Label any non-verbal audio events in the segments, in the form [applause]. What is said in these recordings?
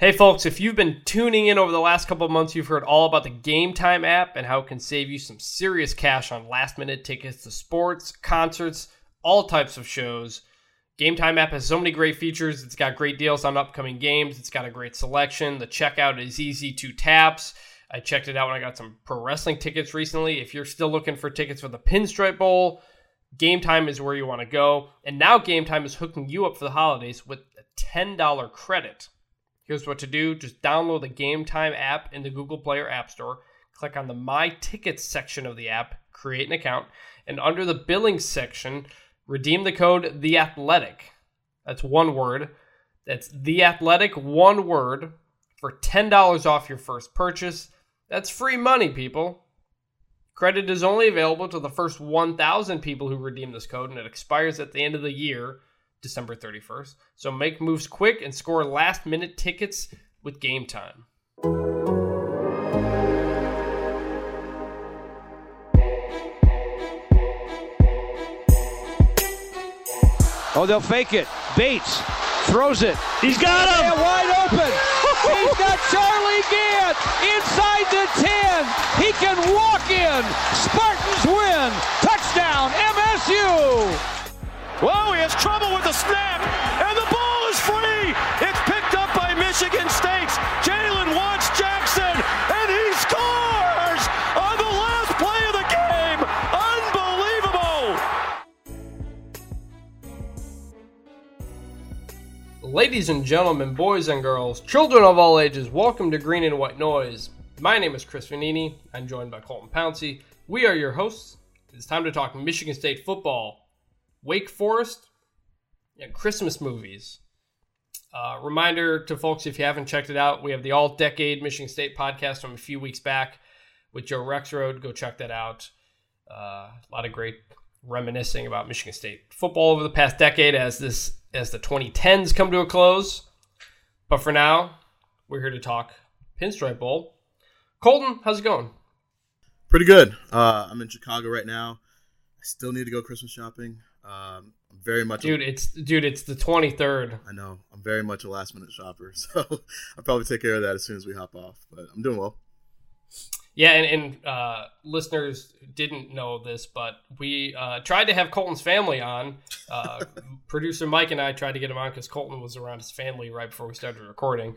Hey, folks, if you've been tuning in over the last couple months, you've heard all about the Game Time app and how it can save you some serious cash on last minute tickets to sports, concerts, all types of shows. Game Time app has so many great features. It's got great deals on upcoming games, it's got a great selection. The checkout is easy to taps. I checked it out when I got some pro wrestling tickets recently. If you're still looking for tickets for the Pinstripe Bowl, Game Time is where you want to go. And now Game Time is hooking you up for the holidays with a $10 credit. Here's what to do just download the Game Time app in the Google Play or App Store. Click on the My Tickets section of the app, create an account, and under the billing section, redeem the code The Athletic. That's one word. That's The Athletic, one word, for $10 off your first purchase. That's free money, people. Credit is only available to the first 1,000 people who redeem this code, and it expires at the end of the year. December 31st. So make moves quick and score last minute tickets with game time. Oh, they'll fake it. Bates throws it. He's got him. And wide open. He's got Charlie Gantt inside the 10. He can walk in. Spartans win. Touchdown, MSU. Whoa, he has trouble with the snap, and the ball is free. It's picked up by Michigan State's Jalen Watts Jackson, and he scores on the last play of the game. Unbelievable. Ladies and gentlemen, boys and girls, children of all ages, welcome to Green and White Noise. My name is Chris Vannini. I'm joined by Colton Pouncy. We are your hosts. It's time to talk Michigan State football. Wake Forest, and Christmas movies. Uh, reminder to folks if you haven't checked it out, we have the All Decade Michigan State podcast from a few weeks back with Joe Rexrode. Go check that out. Uh, a lot of great reminiscing about Michigan State football over the past decade as this as the 2010s come to a close. But for now, we're here to talk Pinstripe Bowl. Colton, how's it going? Pretty good. Uh, I'm in Chicago right now. I still need to go Christmas shopping. Um, I'm very much dude. A, it's dude. It's the 23rd. I know. I'm very much a last minute shopper, [laughs] so I'll probably take care of that as soon as we hop off. But I'm doing well. Yeah, and, and uh, listeners didn't know this, but we uh, tried to have Colton's family on. Uh, [laughs] producer Mike and I tried to get him on because Colton was around his family right before we started recording.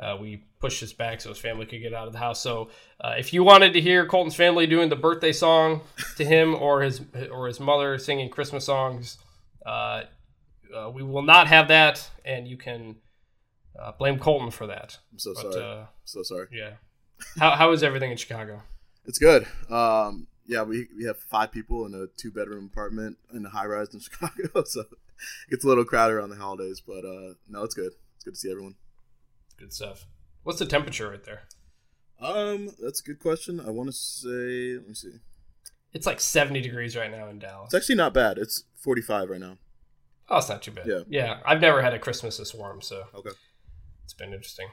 Uh, we pushed this back so his family could get out of the house. So, uh, if you wanted to hear Colton's family doing the birthday song to him or his or his mother singing Christmas songs, uh, uh we will not have that, and you can uh, blame Colton for that. I'm so but, sorry. Uh, so sorry. Yeah. How how is everything in Chicago? It's good. Um, yeah, we we have five people in a two bedroom apartment in a high rise in [laughs] Chicago, so it gets a little crowded around the holidays. But no, it's good. It's good to see everyone. Good stuff. What's the temperature right there? Um, that's a good question. I want to say, let me see. It's like 70 degrees right now in Dallas. It's actually not bad. It's 45 right now. Oh, it's not too bad. Yeah. Yeah. I've never had a Christmas this warm, so. Okay. It's been interesting.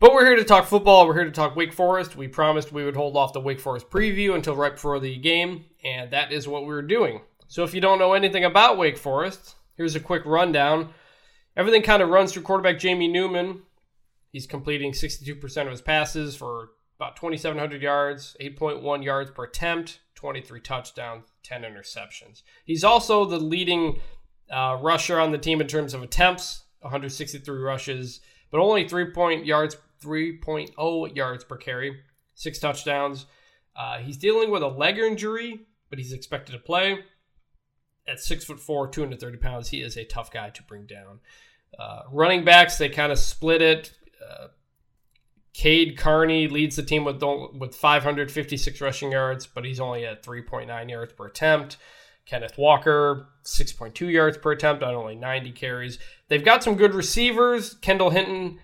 But we're here to talk football. We're here to talk Wake Forest. We promised we would hold off the Wake Forest preview until right before the game, and that is what we're doing. So if you don't know anything about Wake Forest, here's a quick rundown. Everything kind of runs through quarterback Jamie Newman, He's completing 62% of his passes for about 2,700 yards, 8.1 yards per attempt, 23 touchdowns, 10 interceptions. He's also the leading uh, rusher on the team in terms of attempts, 163 rushes, but only 3 point yards, 3.0 yards per carry, six touchdowns. Uh, he's dealing with a leg injury, but he's expected to play. At six foot four, 230 pounds, he is a tough guy to bring down. Uh, running backs, they kind of split it. Uh, Cade Carney leads the team with with 556 rushing yards, but he's only at 3.9 yards per attempt. Kenneth Walker, 6.2 yards per attempt on only 90 carries. They've got some good receivers. Kendall Hinton,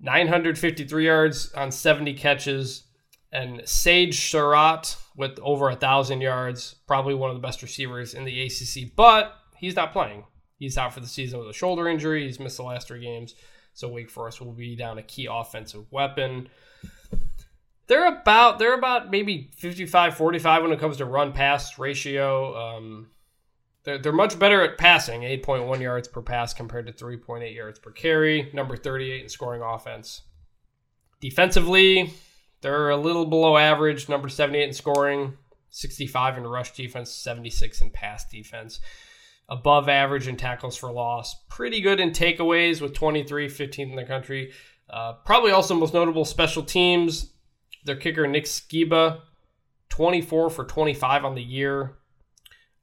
953 yards on 70 catches. And Sage Surratt with over a 1,000 yards, probably one of the best receivers in the ACC, but he's not playing. He's out for the season with a shoulder injury. He's missed the last three games. So Wake Forest will be down a key offensive weapon. They're about they're about maybe 55 45 when it comes to run pass ratio. Um, they're, they're much better at passing, 8.1 yards per pass compared to 3.8 yards per carry, number 38 in scoring offense. Defensively, they're a little below average, number 78 in scoring, 65 in rush defense, 76 in pass defense. Above average in tackles for loss. Pretty good in takeaways with 23, 15 in the country. Uh, probably also most notable special teams. Their kicker, Nick Sciba, 24 for 25 on the year.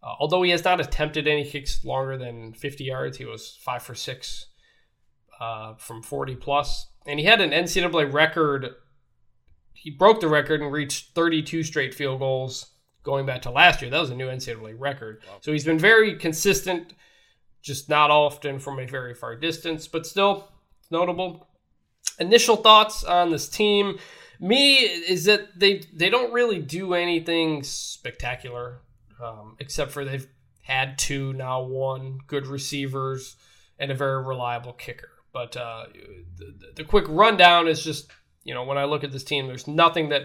Uh, although he has not attempted any kicks longer than 50 yards, he was 5 for 6 uh, from 40 plus. And he had an NCAA record. He broke the record and reached 32 straight field goals going back to last year. That was a new NCAA record. Wow. So he's been very consistent, just not often from a very far distance, but still notable. Initial thoughts on this team. Me is that they they don't really do anything spectacular, um, except for they've had two now one good receivers and a very reliable kicker. But uh, the, the quick rundown is just you know when I look at this team, there's nothing that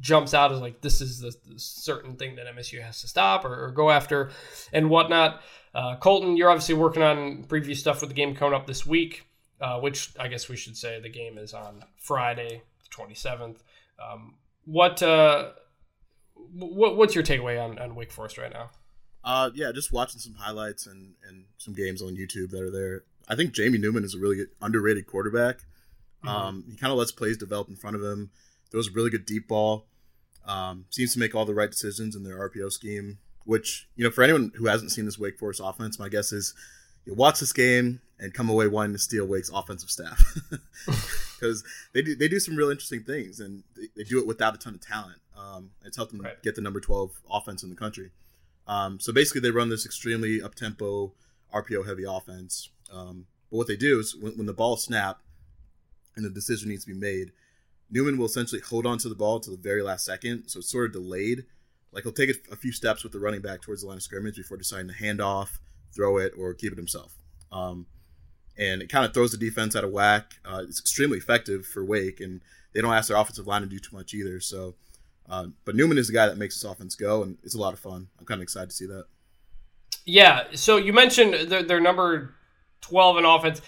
jumps out as like this is the, the certain thing that MSU has to stop or, or go after and whatnot. Uh, Colton, you're obviously working on preview stuff with the game coming up this week, uh, which I guess we should say the game is on Friday, the 27th. Um, what uh, what what's your takeaway on, on Wake Forest right now? Uh, yeah, just watching some highlights and, and some games on YouTube that are there. I think Jamie Newman is a really underrated quarterback. Mm-hmm. Um, he kind of lets plays develop in front of him. Throws a really good deep ball. Um, seems to make all the right decisions in their RPO scheme. Which you know, for anyone who hasn't seen this Wake Forest offense, my guess is you watch this game and come away wanting to steal Wake's offensive staff [laughs] [laughs] because they do they do some real interesting things and they, they do it without a ton of talent. Um, it's helped them right. get the number twelve offense in the country. Um, so basically, they run this extremely up tempo, RPO heavy offense. Um, but what they do is when, when the ball snap and the decision needs to be made, Newman will essentially hold on to the ball to the very last second, so it's sort of delayed. Like he'll take a, few steps with the running back towards the line of scrimmage before deciding to hand off, throw it, or keep it himself. Um, and it kind of throws the defense out of whack. Uh, it's extremely effective for Wake, and they don't ask their offensive line to do too much either. So, uh, but Newman is the guy that makes this offense go, and it's a lot of fun. I'm kind of excited to see that. Yeah. So you mentioned their, their number 12 in offense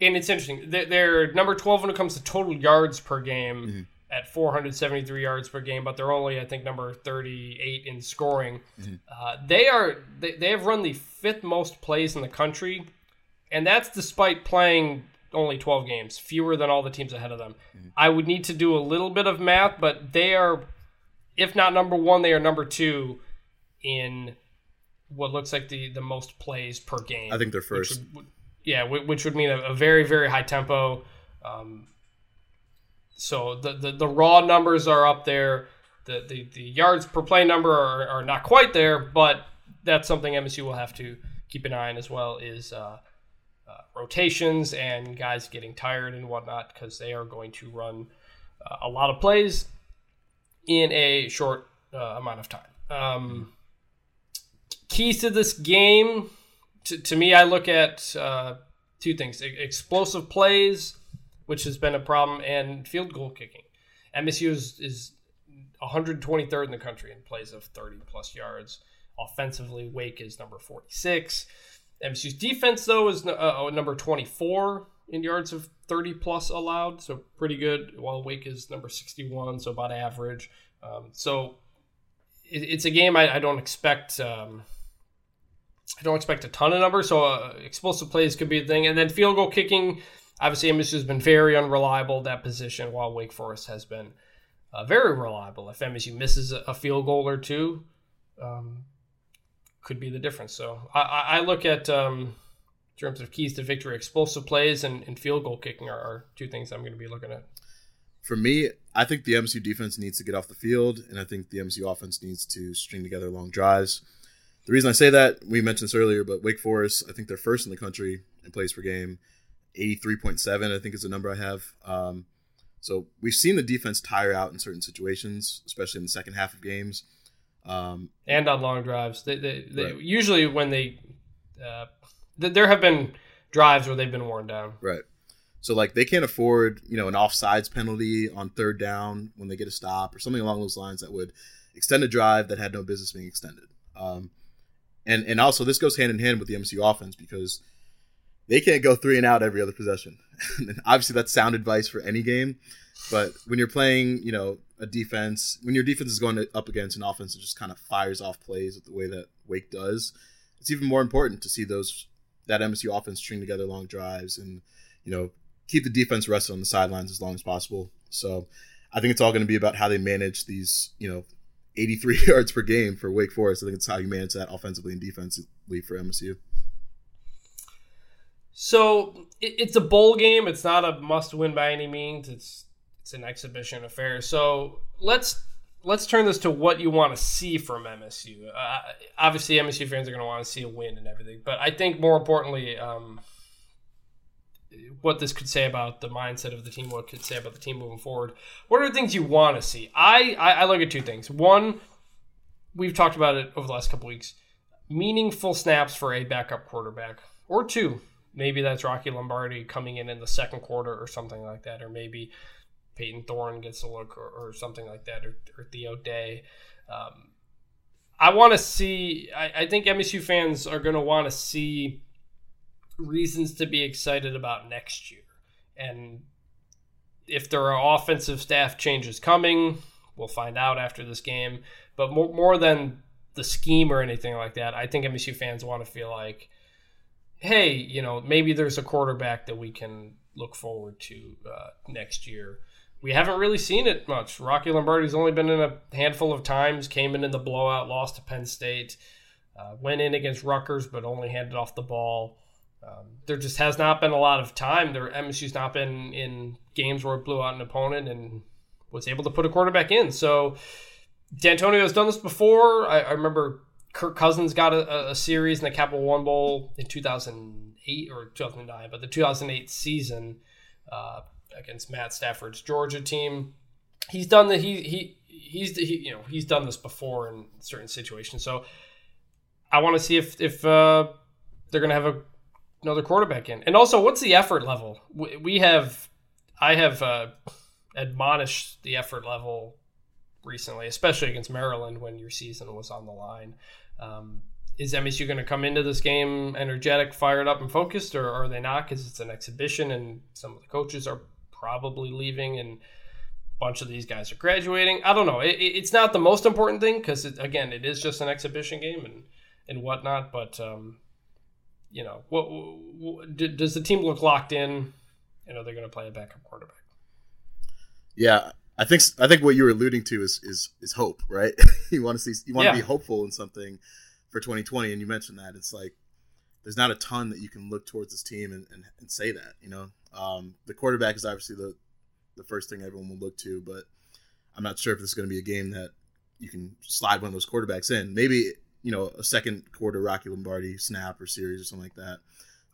and it's interesting. They're, they're, number 12 when it comes to total yards per game mm-hmm. at 473 yards per game, but they're only, I think, number 38 in scoring. Mm-hmm. Uh, they are they, they have run the fifth most plays in the country, and that's despite playing only 12 games, fewer than all the teams ahead of them. Mm-hmm. I would need to do a little bit of math, but they are, if not number one, they are number two in what looks like the, the most plays per game. I think they're first. Would, yeah, which would mean a, very very high tempo. Um, so the, the the raw numbers are up there. The the, the yards per play number are, are not quite there, but that's something MSU will have to keep an eye on as well. Is uh, uh, rotations and guys getting tired and whatnot because they are going to run uh, a lot of plays in a short uh, amount of time. Um, keys to this game to, to me, I look at uh, two things: explosive plays, which has been a problem, and field goal kicking. MSU is, is 123rd in the country in plays of 30 plus yards. Offensively, Wake is number 46. MSU's defense, though, is uh, uh, number 24 in yards of 30 plus allowed, so pretty good. While Wake is number 61, so about average. Um, so it, it's a game I, I don't expect. Um, I don't expect a ton of numbers, so uh, explosive plays could be a thing. And then field goal kicking, obviously, MSU has been very unreliable that position, while Wake Forest has been uh, very reliable. If MSU misses a field goal or two, um, could be the difference. So I, I look at um, in terms of keys to victory, explosive plays and, and field goal kicking are, are two things I'm going to be looking at. For me, I think the MSU defense needs to get off the field, and I think the MSU offense needs to string together long drives. The reason I say that, we mentioned this earlier, but Wake Forest, I think they're first in the country in plays per game. 83.7, I think is the number I have. Um, so we've seen the defense tire out in certain situations, especially in the second half of games. Um, and on long drives. They, they, they right. Usually when they, uh, th- there have been drives where they've been worn down. Right. So like they can't afford, you know, an offsides penalty on third down when they get a stop or something along those lines that would extend a drive that had no business being extended. Um, and and also this goes hand in hand with the MSU offense because they can't go three and out every other possession. and [laughs] obviously, that's sound advice for any game. But when you're playing, you know, a defense, when your defense is going up against an offense that just kind of fires off plays the way that Wake does, it's even more important to see those that MSU offense string together long drives and you know keep the defense rested on the sidelines as long as possible. So I think it's all going to be about how they manage these, you know, 83 [laughs] yards per game for Wake Forest. I think it's how you manage that offensively and defensively for MSU. So it's a bowl game. It's not a must-win by any means. It's it's an exhibition affair. So let's let's turn this to what you want to see from MSU. Uh, obviously, MSU fans are going to want to see a win and everything, but I think more importantly, um, what this could say about the mindset of the team, what could say about the team moving forward. What are the things you want to see? I, I, I look at two things. One, we've talked about it over the last couple weeks. Meaningful snaps for a backup quarterback, or two. Maybe that's Rocky Lombardi coming in in the second quarter or something like that, or maybe Payton Thorne gets a look or, or something like that, or, or Theo Day. Um, I want to see. I, I think MSU fans are going to want to see reasons to be excited about next year. And if there are offensive staff changes coming, we'll find out after this game. But more, more than the scheme or anything like that, I think MSU fans want to feel like, hey, you know, maybe there's a quarterback that we can look forward to uh, next year. We haven't really seen it much. Rocky Lombardi's only been in a handful of times, came in in the blowout, lost to Penn State, uh, went in against Rutgers, but only handed off the ball. Um, there just has not been a lot of time. There MSU's not been in games where it blew out an opponent and was able to put a quarterback in. So Dantonio has done this before. I, I remember Kirk Cousins got a, a, series in the Capital One Bowl in 2008 or 2009, but the 2008 season uh, against Matt Stafford's Georgia team. He's done the he he he's he, you know he's done this before in certain situations. So I want to see if if uh, they're going to have a another quarterback in. And also, what's the effort level? We have, I have uh, admonished the effort level recently, especially against Maryland when your season was on the line. Um, is MSU going to come into this game energetic, fired up, and focused, or are they not? Because it's an exhibition, and some of the coaches are probably leaving, and a bunch of these guys are graduating. I don't know. It, it's not the most important thing because, again, it is just an exhibition game and and whatnot. But um, you know, what, what, does the team look locked in? You know, they're going to play a backup quarterback. Yeah, I think I think what you're alluding to is is is hope, right? [laughs] you want to see you want yeah. to be hopeful in something for 2020, and you mentioned that it's like there's not a ton that you can look towards this team and, and, and say that. You know, um, the quarterback is obviously the the first thing everyone will look to, but I'm not sure if this is going to be a game that you can slide one of those quarterbacks in. Maybe you know a second quarter Rocky Lombardi snap or series or something like that.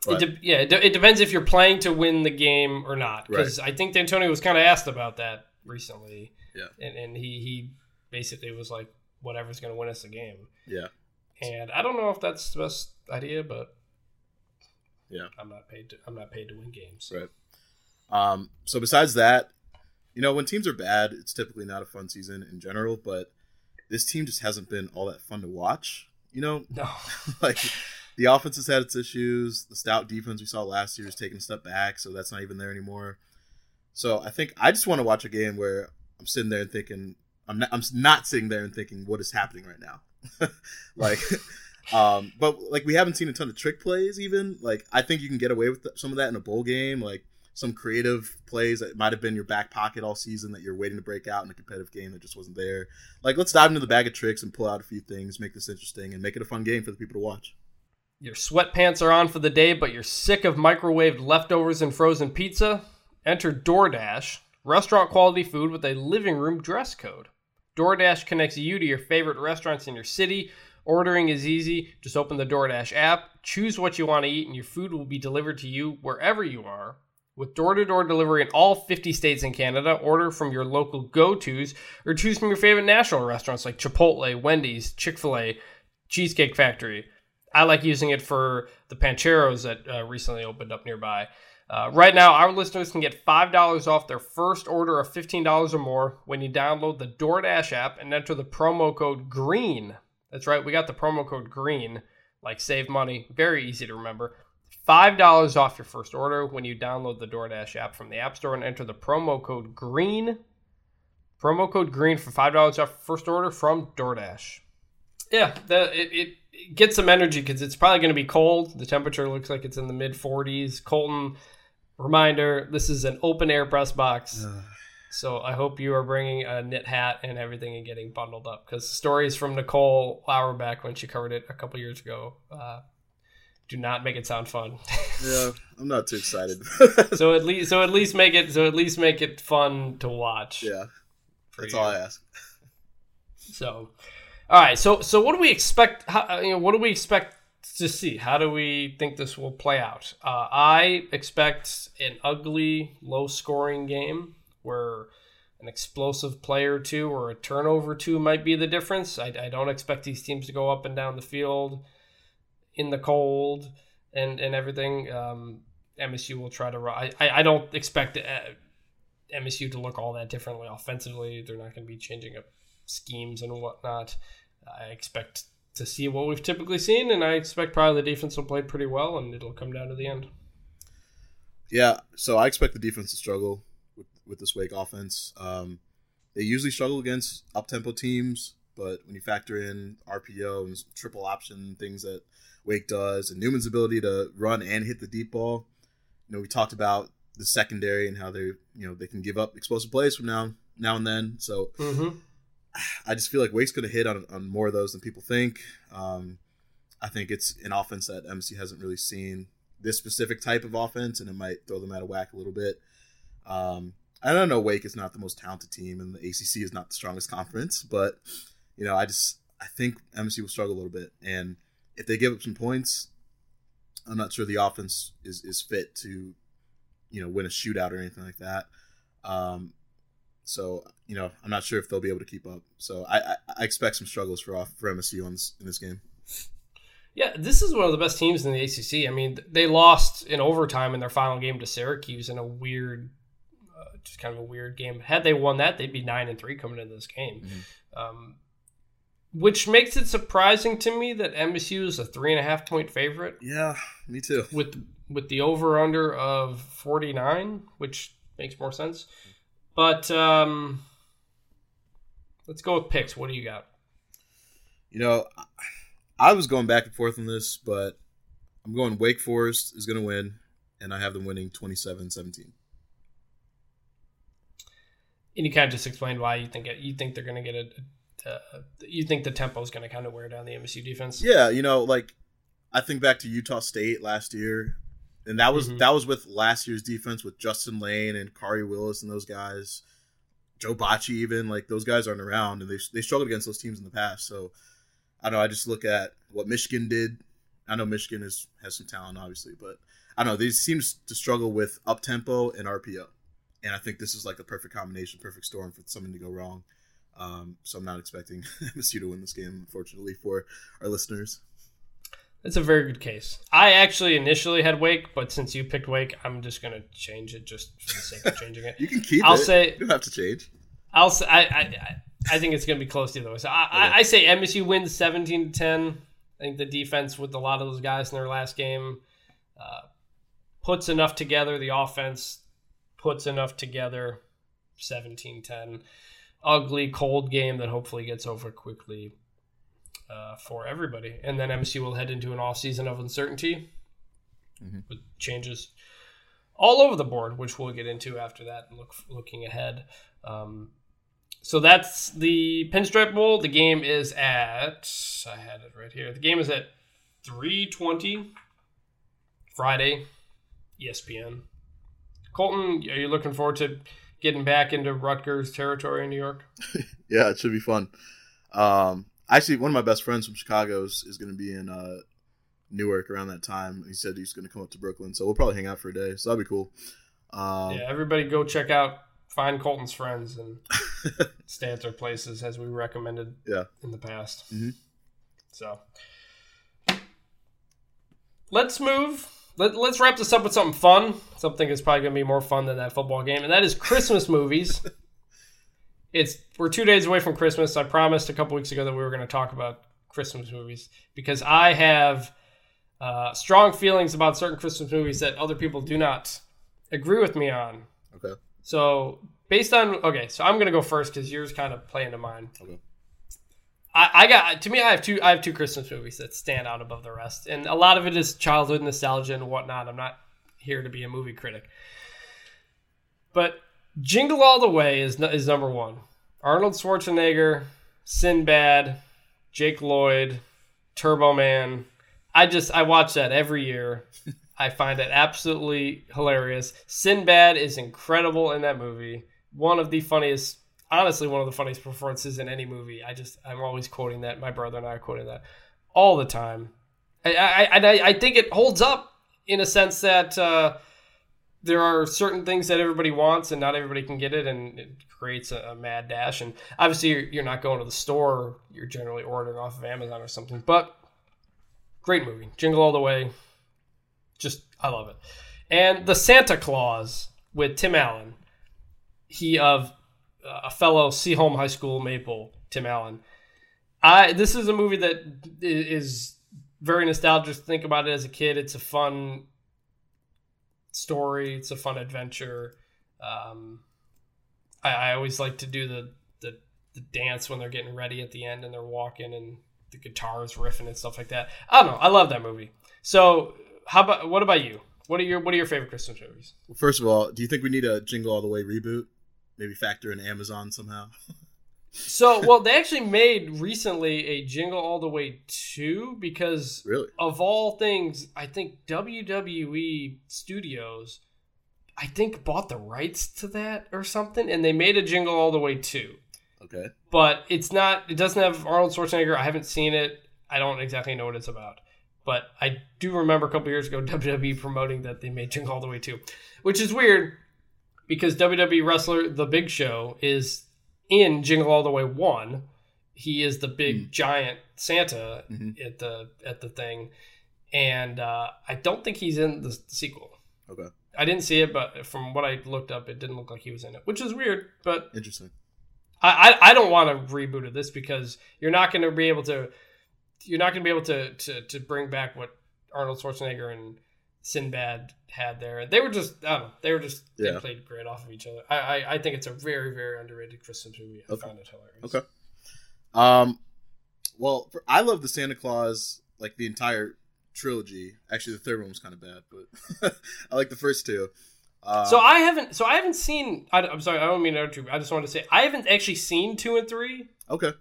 But, it de- yeah, it, de- it, depends if you're playing to win the game or not. Because right. I think Dantonio was kind of asked about that recently. Yeah, and, and he he basically was like, whatever's going to win us the game. Yeah, and I don't know if that's the best idea, but yeah, I'm not paid to I'm not paid to win games. Right. Um. So besides that, you know, when teams are bad, it's typically not a fun season in general, but this team just hasn't been all that fun to watch. You know, no, [laughs] like the offense has had its issues. The stout defense we saw last year is taking a step back, so that's not even there anymore. So I think I just want to watch a game where I'm sitting there and thinking I'm not, I'm not sitting there and thinking what is happening right now. [laughs] like, [laughs] um, but like we haven't seen a ton of trick plays. Even like I think you can get away with some of that in a bowl game. Like some creative plays that might have been your back pocket all season that you're waiting to break out in a competitive game that just wasn't there. Like, let's dive into the bag of tricks and pull out a few things, make this interesting, and make it a fun game for the people to watch. Your sweatpants are on for the day, but you're sick of microwaved leftovers and frozen pizza? Enter DoorDash, restaurant quality food with a living room dress code. DoorDash connects you to your favorite restaurants in your city. Ordering is easy. Just open the DoorDash app, choose what you want to eat, and your food will be delivered to you wherever you are with door to door delivery in all 50 states and Canada, order from your local go tos or choose from your favorite national restaurants like Chipotle, Wendy's, Chick fil A, Cheesecake Factory. I like using it for the Pancheros that uh, recently opened up nearby. Uh, right now, our listeners can get $5 off their first order of $15 or more when you download the DoorDash app and enter the promo code GREEN. That's right, we got the promo code GREEN like save money. Very easy to remember. $5 off your first order when you download the DoorDash app from the App Store and enter the promo code GREEN. Promo code GREEN for $5 off first order from DoorDash. Yeah, the, it, it, it gets some energy because it's probably going to be cold. The temperature looks like it's in the mid 40s. Colton, reminder this is an open air press box. So I hope you are bringing a knit hat and everything and getting bundled up because stories from Nicole Auerbach when she covered it a couple years ago uh, do not make it sound fun. [laughs] Yeah, I'm not too excited. [laughs] so at least so at least make it so at least make it fun to watch. yeah, that's you. all I ask. [laughs] So, all right. So so what do we expect? How, you know, what do we expect to see? How do we think this will play out? Uh, I expect an ugly, low-scoring game where an explosive player or two or a turnover two might be the difference. I, I don't expect these teams to go up and down the field in the cold and and everything. Um, MSU will try to. I I, don't expect. Uh, MSU to look all that differently offensively. They're not going to be changing up schemes and whatnot. I expect to see what we've typically seen, and I expect probably the defense will play pretty well, and it'll come down to the end. Yeah, so I expect the defense to struggle with, with this Wake offense. Um, they usually struggle against up tempo teams, but when you factor in RPO and triple option things that Wake does, and Newman's ability to run and hit the deep ball, you know, we talked about the secondary and how they, you know, they can give up explosive plays from now now and then. So Mm-hmm. I just feel like Wake's going to hit on, on more of those than people think. Um, I think it's an offense that MC hasn't really seen this specific type of offense, and it might throw them out of whack a little bit. Um, I don't know. Wake is not the most talented team, and the ACC is not the strongest conference, but you know, I just I think MC will struggle a little bit, and if they give up some points, I'm not sure the offense is is fit to you know win a shootout or anything like that. Um, so you know, I'm not sure if they'll be able to keep up. So I, I, I expect some struggles for off for MSU on this, in this game. Yeah, this is one of the best teams in the ACC. I mean, they lost in overtime in their final game to Syracuse in a weird, uh, just kind of a weird game. Had they won that, they'd be nine and three coming into this game. Um, which makes it surprising to me that MSU is a three and a half point favorite. Yeah, me too. with with the over under of 49 which makes more sense but um let's go with picks what do you got You know, I- was going back and forth on this, but I'm going Wake Forest is going to win, and I have them winning 27-17. and you kind of just explained why you think it, you think they're going to get a, a you think the tempo is going to kind of wear down the MSU defense Yeah, you know, like I think back to Utah State last year, and that was Mhm. that was with last year's defense with Justin Layne and Khari Willis and those guys, Joe Bachie even like those guys aren't around, and they they struggled against those teams in the past. So I don't know. I just look at what Michigan did. I know Michigan is has some talent, obviously, but I don't know. They seems to struggle with up tempo and RPO, and I think this is like the perfect combination, perfect storm for something to go wrong. Um, so I'm not expecting [laughs] MSU to win this game, unfortunately, for our listeners. that's a very good case i actually initially had wake but since you picked wake i'm just going to change it just for the sake of changing it [laughs] You can keep I'll it. say- you don't have to change. I'll say I, I, I- think it's going to be close either way. So I, I, I say MSU wins seventeen to ten. I think the defense with a lot of those guys in their last game uh, puts enough together. The offense puts enough together. 17-10. Ugly, cold game that hopefully gets over quickly uh, for everybody. And then MSU will head into an off season of uncertainty Mhm. with changes all over the board, which we'll get into after that and look looking ahead. Um, so that's the Pinstripe Bowl. The game is at I had it right here. The game is at 3:20 Friday, E ESPN. Colton, are you looking forward to getting back into Rutgers territory in New York? [laughs] Yeah, it should be fun. Um, actually, one of my best friends from Chicago is, is going to be in uh, Newark around that time. He said he's going to come up to Brooklyn, so we'll probably hang out for a day. So that'd be cool. Um, yeah, everybody go check out find Colton's friends and [laughs] stay at their places as we recommended Yeah. in the past. Mhm. So let's move. Let, let's wrap this up with something fun. Something that's probably going to be more fun than that football game, and that is Christmas movies. [laughs] It's we're two days away from Christmas. I promised a couple weeks ago that we were going to talk about Christmas movies because I have uh, strong feelings about certain Christmas movies that other people do not agree with me on. Okay. So based on okay, so I'm gonna go first because yours kind of play into mine. Okay. I, I got to me. I have two. I have two Christmas movies that stand out above the rest, and a lot of it is childhood nostalgia and whatnot. I'm not here to be a movie critic, but Jingle All the Way is is number one. Arnold Schwarzenegger, Sinbad, Jake Lloyd, Turbo Man. I just I watch that every year. [laughs] I find it absolutely hilarious. Sinbad is incredible in that movie. One of the funniest, honestly, one of the funniest performances in any movie. I just I'm always quoting that. My brother and I are quoting that all the time. I I, I, I think it holds up in a sense that uh, there are certain things that everybody wants and not everybody can get it, and it creates a, a mad dash. And obviously, you're, you're not going to the store; you're generally ordering off of Amazon or something. But great movie, Jingle All the Way. Just I love it. And the Santa Claus with Tim Allen, he of a fellow Seaholm High School Maple, Tim Allen. I this is a movie that is very nostalgic. Think about it as a kid. It's a fun story. It's a fun adventure. Um, I, I always like to do the, the the dance when they're getting ready at the end and they're walking and the guitars riffing and stuff like that. I don't know. I love that movie. So how about what about you? What are your what are your favorite Christmas movies? Well, first of all, do you think we need a Jingle All the Way reboot? Maybe factor in Amazon somehow. So, [laughs] well, they actually made recently a Jingle All the Way 2 because really? of all things, I think WWE Studios I think bought the rights to that or something and they made a Jingle All the Way 2. Okay. But it's not it doesn't have Arnold Schwarzenegger. I haven't seen it. I don't exactly know what it's about. But I do remember a couple years ago [laughs] WWE promoting that they made Jingle All the Way 2, which is weird because WWE wrestler The Big Show is in Jingle All the Way one, he is the big Mm. giant Santa Mhm. at the at the thing, and uh, I don't think he's in the sequel. Okay. I didn't see it, but from what I looked up, it didn't look like he was in it, which is weird. But Interesting. I I, I don't want to reboot of this because you're not going to be able to you're not going to be able to, to to bring back what Arnold Schwarzenegger and Sinbad had there. They were just I don't know. They were just they Yeah. played great off of each other. I, I I think it's a very very underrated Christmas movie. I Okay. found it hilarious. Okay. Um, well, for, I love the Santa Claus, like the entire trilogy. Actually, the third one was kind of bad, but [laughs] I like the first two. Uh, So I haven't. So I haven't seen. I, am sorry. I don't mean to interrupt. I just wanted to say I haven't actually seen two and three. okay,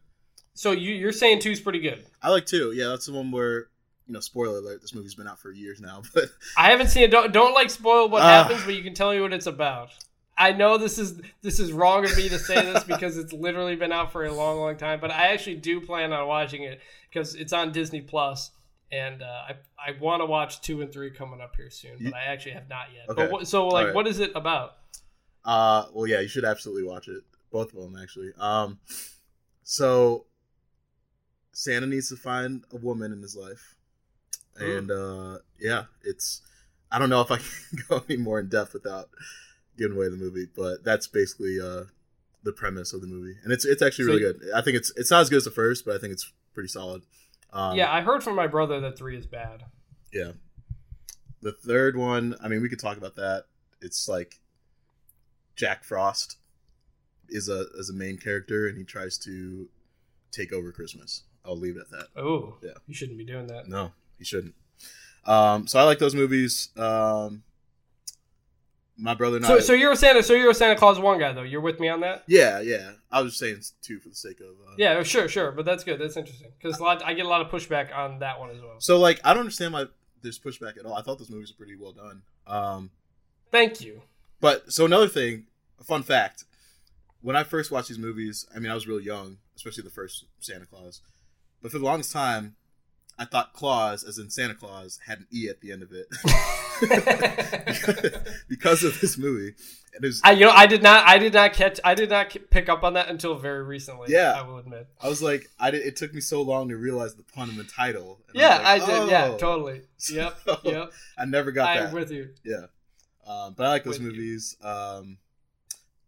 So you, you're saying two's pretty good. I like two. Yeah, that's the one where you know, spoiler alert, this movie's been out for years now, [laughs] but I haven't seen it. Don't don't like spoil what Ah. happens, but you can tell me what it's about. I know this is this is wrong of me to say this [laughs] because it's literally been out for a long, long time, but I actually do plan on watching it because it's on Disney Plus, and uh, I I want to watch two and three coming up here soon, but I actually have not yet. Okay. But what, so like, Alright. what is it about? Uh, well, yeah, you should absolutely watch it. Both of them, actually. Um, so Santa needs to find a woman in his life, and uh, yeah, it's. I don't know if I [laughs] can go any more in depth without giving away the movie, but that's basically uh, the premise of the movie, and it's it's actually So really good. I think it's it's not as good as the first, but I think it's pretty solid. Um, yeah, I heard from my brother that three is bad. yeah. The third one, I mean, we could talk about that. It's like Jack Frost is a is a main character, and he tries to take over Christmas. I'll leave it at that. Oh, Yeah. you shouldn't be doing that. No, he shouldn't. Um, so I like those movies. Um, my brother and So, I. so you're a Santa. So you're a Santa Claus one guy though. You're with me on that. yeah, yeah. I was just saying two for the sake of. Uh, Yeah, sure, sure. But that's good. That's interesting because I get a lot of pushback on that one as well. So like, I don't understand why there's pushback at all. I thought those movies were pretty well done. Um, Thank you. But so another thing, a fun fact: when I first watched these movies, I mean, I was real young, especially the first Santa Claus. But for the longest time, I thought Claus, as in Santa Claus, had an e at the end of it [laughs] [laughs] because of this movie. And it was, I, you know, I did not, I did not catch, I did not pick up on that until very recently. Yeah. I will admit. I was like, I did, it took me so long to realize the pun in the title. Yeah, I like, did. Yeah, "Oh." totally. Yep, [laughs] So, yep. I never got I'm that. with you. Yeah. Um, but I like those With movies. Um,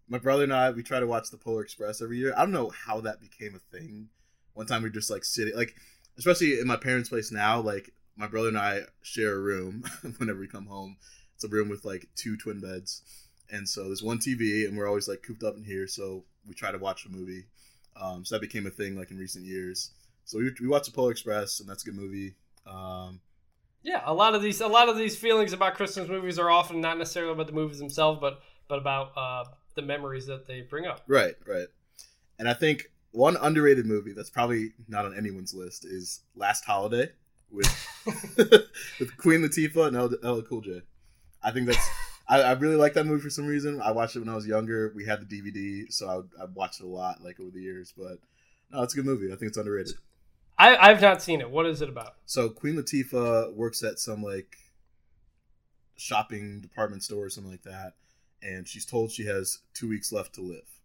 my brother and I, we try to watch the Polar Express every year. I don't know how that became a thing. One time we just like sitting, like, especially in my parents' place now. Like my brother and I share a room [laughs] whenever we come home. It's a room with like two twin beds, and so there's one TV, and we're always like cooped up in here. So we try to watch a movie. Um, so that became a thing like in recent years. So we, we watched the Polar Express, and that's a good movie. Um, Yeah, a lot of these a lot of these feelings about Christmas movies are often not necessarily about the movies themselves, but but about uh, the memories that they bring up. right, right. And I think one underrated movie that's probably not on anyone's list is Last Holiday with [laughs] [laughs] with Queen Latifah and LL Cool J. I think that's I, I really like that movie for some reason. I watched it when I was younger. We had the DVD, so I, would, I watched it a lot, like over the years. But no, it's a good movie. I think it's underrated. I, I've not seen it. What is it about? So Queen Latifah works at some like shopping department store or something like that, and she's told she has two weeks left to live.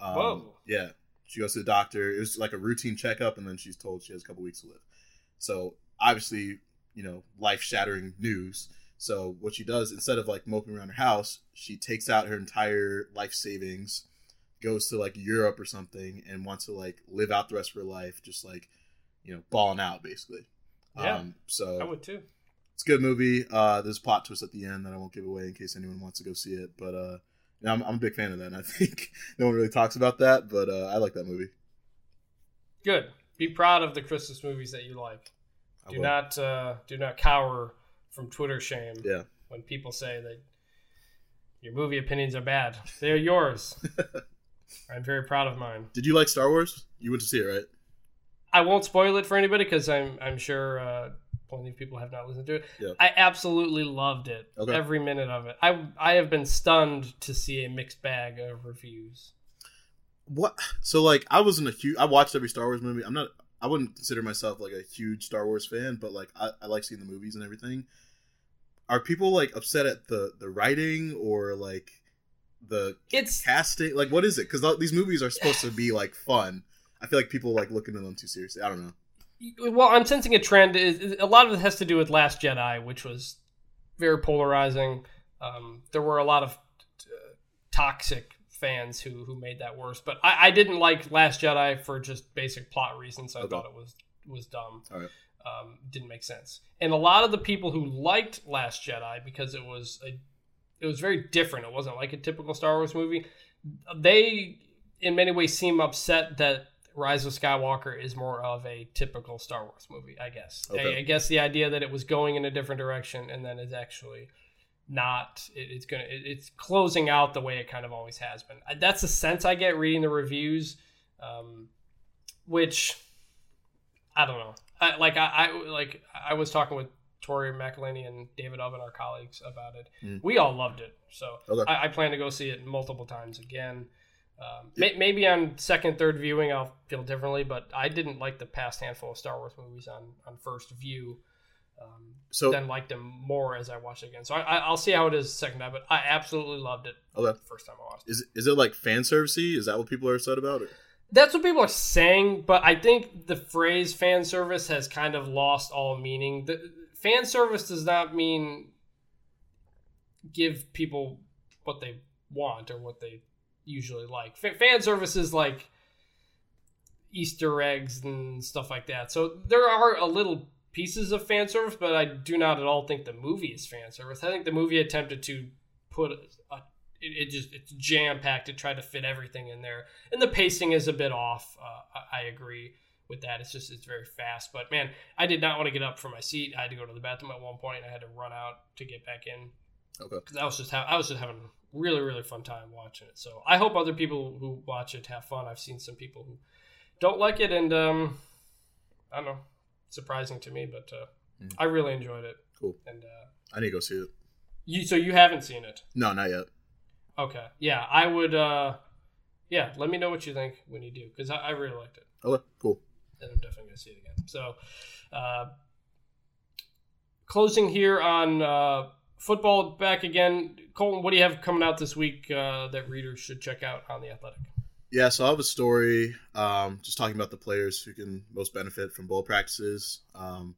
Um, Whoa. Yeah, she goes to the doctor. It was like a routine checkup, and then she's told she has a couple weeks to live. So obviously, you know, life shattering news. So what she does instead of like moping around her house, she takes out her entire life savings, goes to like Europe or something, and wants to like live out the rest of her life, just like you know, balling out basically. Yeah. Um, so I would too. it's a good movie. Uh, there's a plot twist at the end that I won't give away in case anyone wants to go see it. But uh, yeah, I'm, I'm a big fan of that. And I [laughs] think no one really talks about that, but uh, I like that movie. Good. Be proud of the Christmas movies that you like. I Do will. not uh, do not cower from Twitter shame Yeah. when people say that your movie opinions are bad. They are yours. [laughs] I'm very proud of mine. Did you like Star Wars? You went to see it, right? I won't spoil it for anybody because I'm I'm sure uh, of people have not listened to it. I absolutely loved it. Okay. Every minute of it. I I have been stunned to see a mixed bag of reviews. What? So like, I wasn't a huge. I watched every Star Wars movie. I'm not. I wouldn't consider myself like a huge Star Wars fan, but like, I, I like seeing the movies and everything. Are people like upset at the the writing or like the It's casting? Like, what is it? Because these movies are supposed to be like fun. I feel like people like looking at them too seriously. I don't know. Well, I'm sensing a trend. Is a lot of it has to do with Last Jedi, which was very polarizing. Um, there were a lot of uh, toxic fans who who made that worse. But I, I didn't like Last Jedi for just basic plot reasons. I Okay. thought it was was dumb. Right. Um, didn't make sense. And a lot of the people who liked Last Jedi because it was a it was very different. It wasn't like a typical Star Wars movie. They in many ways seem upset that Rise of Skywalker is more of a typical Star Wars movie, I guess. Okay. I, I guess the idea that it was going in a different direction and then it's actually not it, it's gonna it, it's closing out the way it kind of always has been that's the sense i get reading the reviews um, which i don't know I, like I, I like i was talking with tori mcelhaney and david ubben our colleagues about it Mm. we all loved it so Okay. I, I plan to go see it multiple times again um, may, maybe on second third viewing i'll feel differently but i didn't like the past handful of star wars movies on on first view um, So then liked them more as I watched it again. So I, I, I'll see how it is second time, but I absolutely loved it okay. the first time I watched it. Is is it like fan servicey? Is that what people are upset about? Or? That's what people are saying, but I think the phrase fan service has kind of lost all meaning. The fan service does not mean give people what they want or what they usually like. Fa- Fan service is like Easter eggs and stuff like that. So there are a little pieces of fan service, but I do not at all think the movie is fan service. I think the movie attempted to put a, it, it just it's jam packed. It tried to fit everything in there, and the pacing is a bit off. Uh, I, I agree with that. It's just it's very fast. But man, I did not want to get up from my seat. I had to go to the bathroom at one point. I had to run out to get back in Okay. because I was just ha- I was just having really really fun time watching it. So I hope other people who watch it have fun. I've seen some people who don't like it, and um, I don't know, surprising to me, but uh, Mm. I really enjoyed it. Cool. And uh, I need to go see it. you so you haven't seen it? No, not yet. Okay, yeah, I would. uh Yeah, let me know what you think when you do because I, I really liked it, Okay, cool. and I'm definitely gonna see it again. So, uh closing here on uh football back again. Colton, what do you have coming out this week uh, that readers should check out on the Athletic? Yeah, so I have a story um, just talking about the players who can most benefit from bowl practices. Um,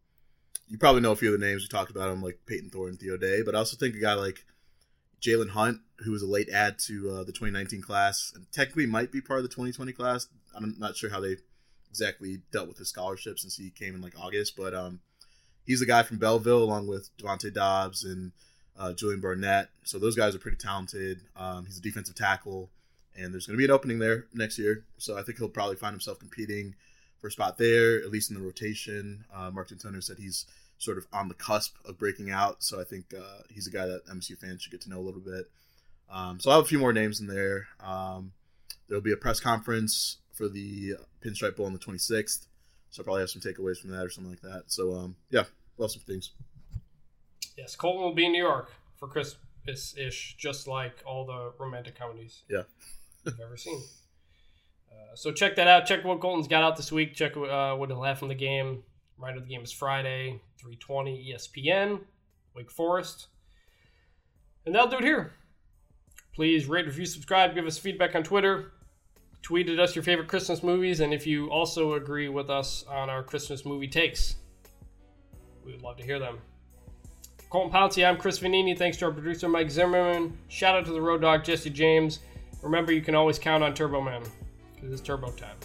you probably know a few of the names we talked about them, like Payton Thorne, Theo Day, but I also think a guy like Jalen Hunt, who was a late add to uh, the 2019 class, and technically might be part of the 2020 class. I'm not sure how they exactly dealt with his scholarship since he came in like August, but um, he's the guy from Belleville along with Devontae Dobbs and uh, Julian Barnett. So those guys are pretty talented. Um, he's a defensive tackle, and there's going to be an opening there next year. So I think he'll probably find himself competing for a spot there, at least in the rotation. Uh, Mark Dantonio said he's sort of on the cusp of breaking out. So I think uh, he's a guy that MSU fans should get to know a little bit. Um, so I have a few more names in there. Um, there'll be a press conference for the Pinstripe Bowl on the 26th. So I'll probably have some takeaways from that or something like that. So um, yeah, love some things. Yes, Colton will be in New York for Christmas ish, just like all the romantic comedies Yeah. [laughs] you've ever seen. Uh, so check that out. Check what Colton's got out this week. Check uh, what he'll have from the game. Right of the game is Friday, 320 ESPN, Wake Forest. And that'll do it here. Please rate, review, subscribe, give us feedback on Twitter. Tweet at us your favorite Christmas movies, and if you also agree with us on our Christmas movie takes, we would love to hear them. Colton Pouncy, I'm Chris Vannini. Thanks to our producer Mike Zimmerman. Shout out to the Road Dog Jesse James. Remember, you can always count on Turbo Man because it's Turbo time.